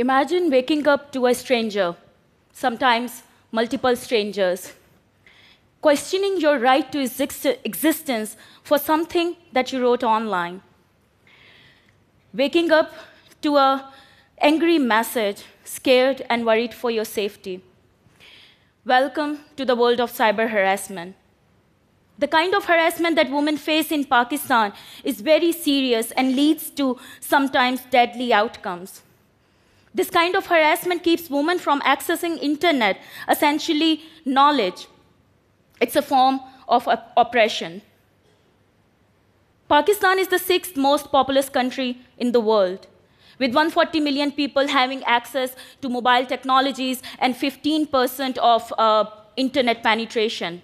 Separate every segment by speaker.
Speaker 1: Imagine waking up to a stranger, sometimes multiple strangers, questioning your right to exist- existence for something that you wrote online. Waking up to a angry message, scared and worried for your safety. Welcome to the world of cyber harassment. The kind of harassment that women face in Pakistan is very serious and leads to sometimes deadly outcomes. This kind of harassment keeps women from accessing internet, essentially knowledge. It's a form of op- oppression. Pakistan is the sixth most populous country in the world, with 140 million people having access to mobile technologies and 15% of uh, internet penetration.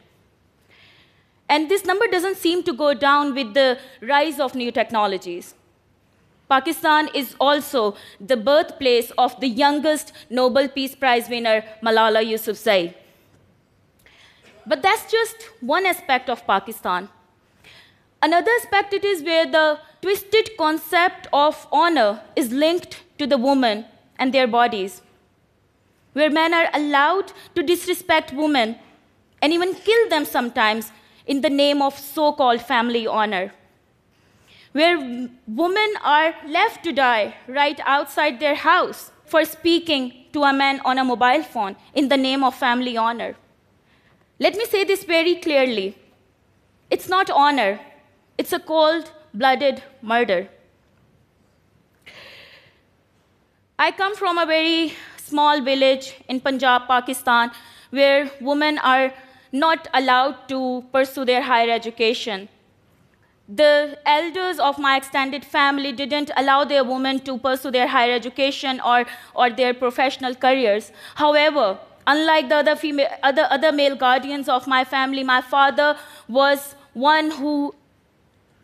Speaker 1: And this number doesn't seem to go down with the rise of new technologies. Pakistan is also the birthplace of the youngest Nobel Peace Prize winner, Malala Yousafzai. But that's just one aspect of Pakistan. Another aspect it is where the twisted concept of honor is linked to the woman and their bodies, where men are allowed to disrespect women and even kill them sometimes in the name of so called family honor, where women are left to die right outside their house for speaking to a man on a mobile phone in the name of family honor. Let me say this very clearly it's not honor, it's a cold blooded murder. I come from a very small village in Punjab, Pakistan, where women are not allowed to pursue their higher education. The elders of my extended family didn't allow their women to pursue their higher education or, or their professional careers. However, unlike the other, female, other, other male guardians of my family, my father was one who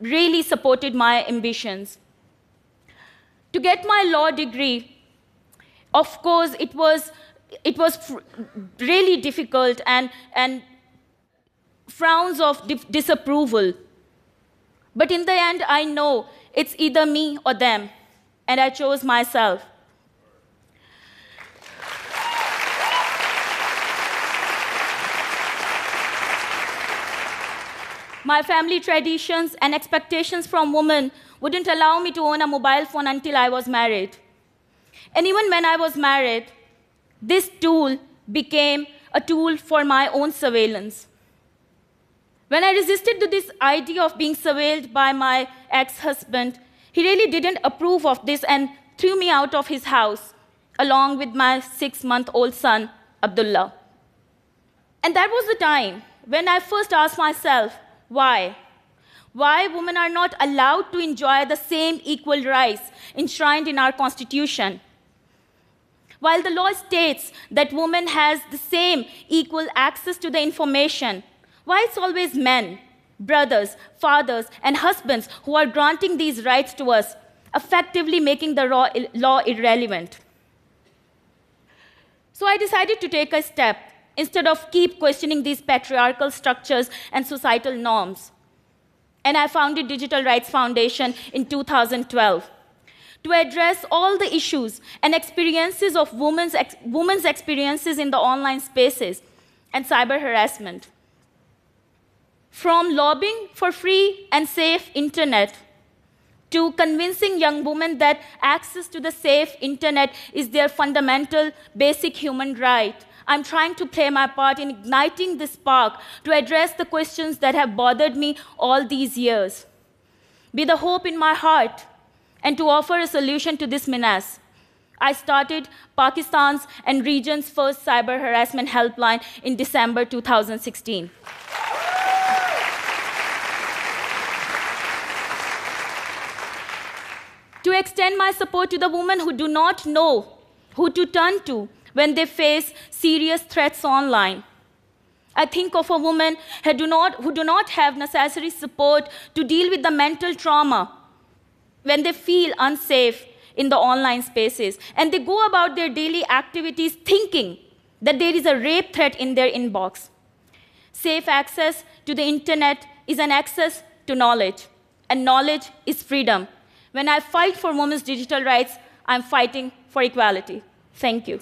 Speaker 1: really supported my ambitions. To get my law degree, of course, it was, it was really difficult and, and frowns of disapproval. But in the end, I know it's either me or them, and I chose myself. My family traditions and expectations from women wouldn't allow me to own a mobile phone until I was married. And even when I was married, this tool became a tool for my own surveillance. When I resisted to this idea of being surveilled by my ex husband, he really didn't approve of this and threw me out of his house, along with my six month old son, Abdullah. And that was the time when I first asked myself, why? Why women are not allowed to enjoy the same equal rights enshrined in our constitution? While the law states that women has the same equal access to the information, why it's always men, brothers, fathers, and husbands who are granting these rights to us, effectively making the law irrelevant? So I decided to take a step instead of keep questioning these patriarchal structures and societal norms. And I founded Digital Rights Foundation in 2012 to address all the issues and experiences of women's, ex- women's experiences in the online spaces and cyber harassment. From lobbying for free and safe internet to convincing young women that access to the safe internet is their fundamental basic human right I'm trying to play my part in igniting this spark to address the questions that have bothered me all these years. Be the hope in my heart and to offer a solution to this menace. I started Pakistan's and region's first cyber harassment helpline in December 2016. To extend my support to the women who do not know who to turn to when they face serious threats online. I think of a woman who do, not, who do not have necessary support to deal with the mental trauma when they feel unsafe in the online spaces. And they go about their daily activities thinking that there is a rape threat in their inbox. Safe access to the internet is an access to knowledge, and knowledge is freedom. When I fight for women's digital rights, I'm fighting for equality. Thank you.